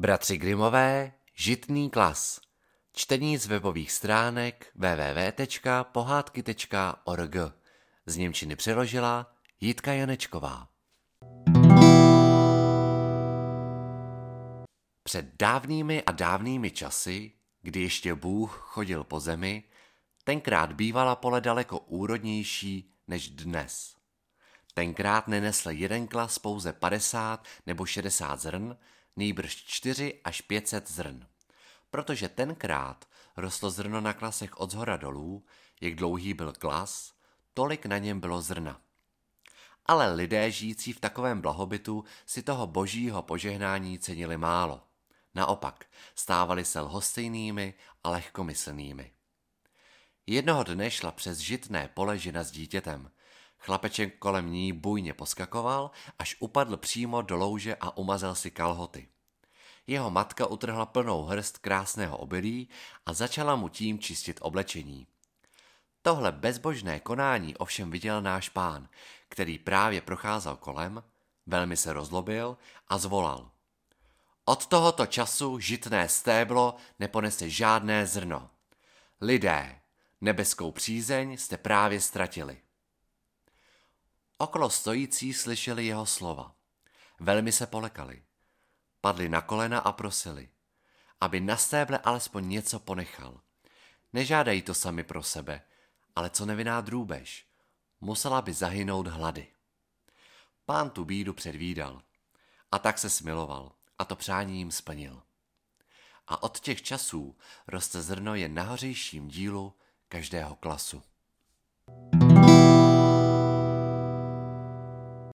Bratři Grimové, Žitný klas. Čtení z webových stránek www.pohádky.org. Z Němčiny přeložila Jitka Janečková. Před dávnými a dávnými časy, kdy ještě Bůh chodil po zemi, tenkrát bývala pole daleko úrodnější než dnes. Tenkrát nenesl jeden klas pouze 50 nebo 60 zrn, nejbrž 4 až 500 zrn. Protože tenkrát rostlo zrno na klasech od zhora dolů, jak dlouhý byl klas, tolik na něm bylo zrna. Ale lidé žijící v takovém blahobytu si toho božího požehnání cenili málo. Naopak, stávali se lhostejnými a lehkomyslnými. Jednoho dne šla přes žitné pole žena s dítětem. Chlapeček kolem ní bujně poskakoval, až upadl přímo do louže a umazal si kalhoty. Jeho matka utrhla plnou hrst krásného obilí a začala mu tím čistit oblečení. Tohle bezbožné konání ovšem viděl náš pán, který právě procházel kolem, velmi se rozlobil a zvolal. Od tohoto času žitné stéblo neponese žádné zrno. Lidé, nebeskou přízeň jste právě ztratili. Okolo stojící slyšeli jeho slova. Velmi se polekali. Padli na kolena a prosili, aby na stéble alespoň něco ponechal. Nežádají to sami pro sebe, ale co nevinná drůbež. Musela by zahynout hlady. Pán tu bídu předvídal a tak se smiloval a to přání jim splnil. A od těch časů roste zrno jen na hořejším dílu každého klasu. thank you